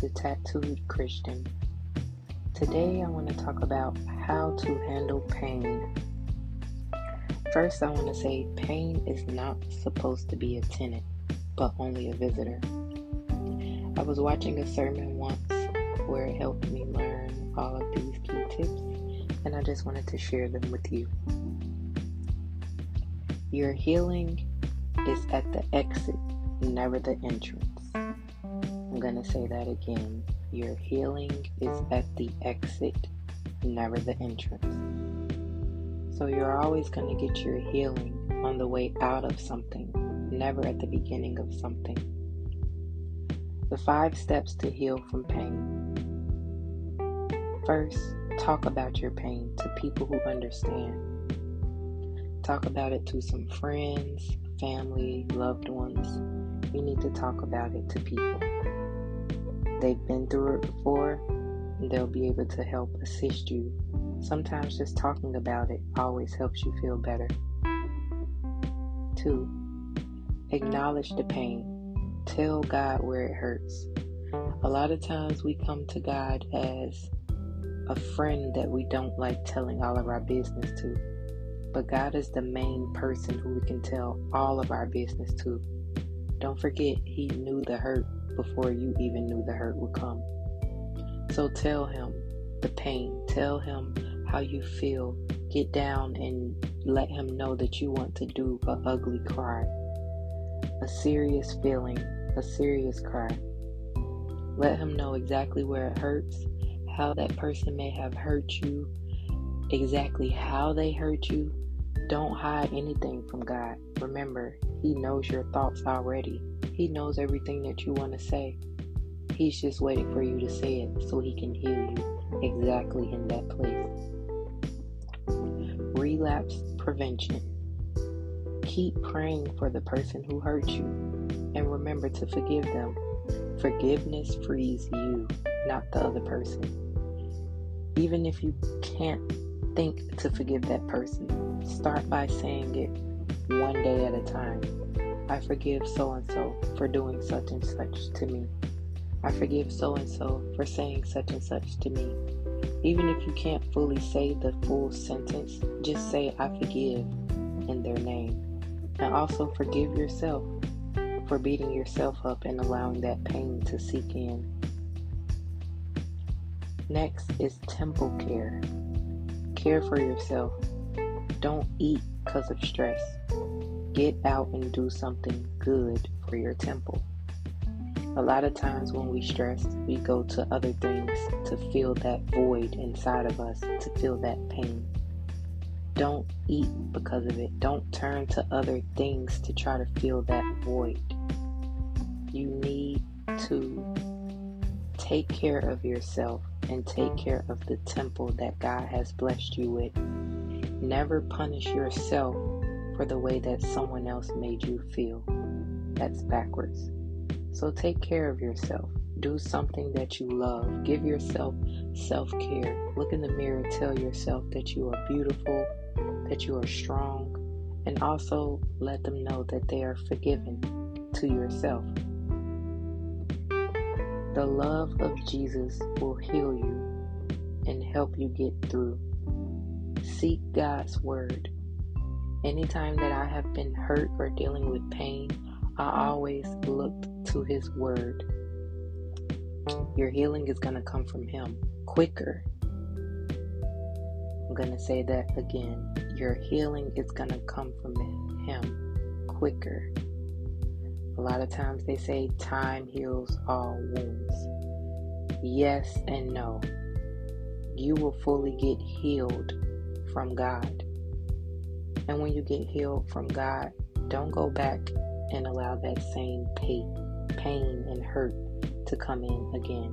the Tattooed Christian. Today I want to talk about how to handle pain. First, I want to say pain is not supposed to be a tenant, but only a visitor. I was watching a sermon once where it helped me learn all of these key tips, and I just wanted to share them with you. Your healing is at the exit, never the entrance. I'm going to say that again. Your healing is at the exit, never the entrance. So you're always going to get your healing on the way out of something, never at the beginning of something. The five steps to heal from pain. First, talk about your pain to people who understand. Talk about it to some friends, family, loved ones. You need to talk about it to people they've been through it before, they'll be able to help assist you. Sometimes just talking about it always helps you feel better. Two, acknowledge the pain. Tell God where it hurts. A lot of times we come to God as a friend that we don't like telling all of our business to. But God is the main person who we can tell all of our business to. Don't forget, He knew the hurt before you even knew the hurt would come. So tell him the pain. Tell him how you feel. Get down and let him know that you want to do a ugly cry. A serious feeling, a serious cry. Let him know exactly where it hurts, how that person may have hurt you, exactly how they hurt you. Don't hide anything from God. Remember, He knows your thoughts already. He knows everything that you want to say. He's just waiting for you to say it so he can heal you exactly in that place. Relapse prevention. Keep praying for the person who hurt you and remember to forgive them. Forgiveness frees you, not the other person. Even if you can't think to forgive that person, start by saying it one day at a time. I forgive so and so for doing such and such to me. I forgive so and so for saying such and such to me. Even if you can't fully say the full sentence, just say, I forgive in their name. And also forgive yourself for beating yourself up and allowing that pain to seep in. Next is temple care. Care for yourself. Don't eat because of stress. Get out and do something good for your temple. A lot of times when we stress, we go to other things to fill that void inside of us, to feel that pain. Don't eat because of it. Don't turn to other things to try to fill that void. You need to take care of yourself and take care of the temple that God has blessed you with. Never punish yourself for the way that someone else made you feel. That's backwards. So take care of yourself. Do something that you love. Give yourself self care. Look in the mirror, tell yourself that you are beautiful, that you are strong, and also let them know that they are forgiven to yourself. The love of Jesus will heal you and help you get through. Seek God's word. Anytime that I have been hurt or dealing with pain, I always looked to His Word. Your healing is going to come from Him quicker. I'm going to say that again. Your healing is going to come from Him quicker. A lot of times they say time heals all wounds. Yes and no. You will fully get healed from God. And when you get healed from God, don't go back and allow that same pain, pain and hurt to come in again.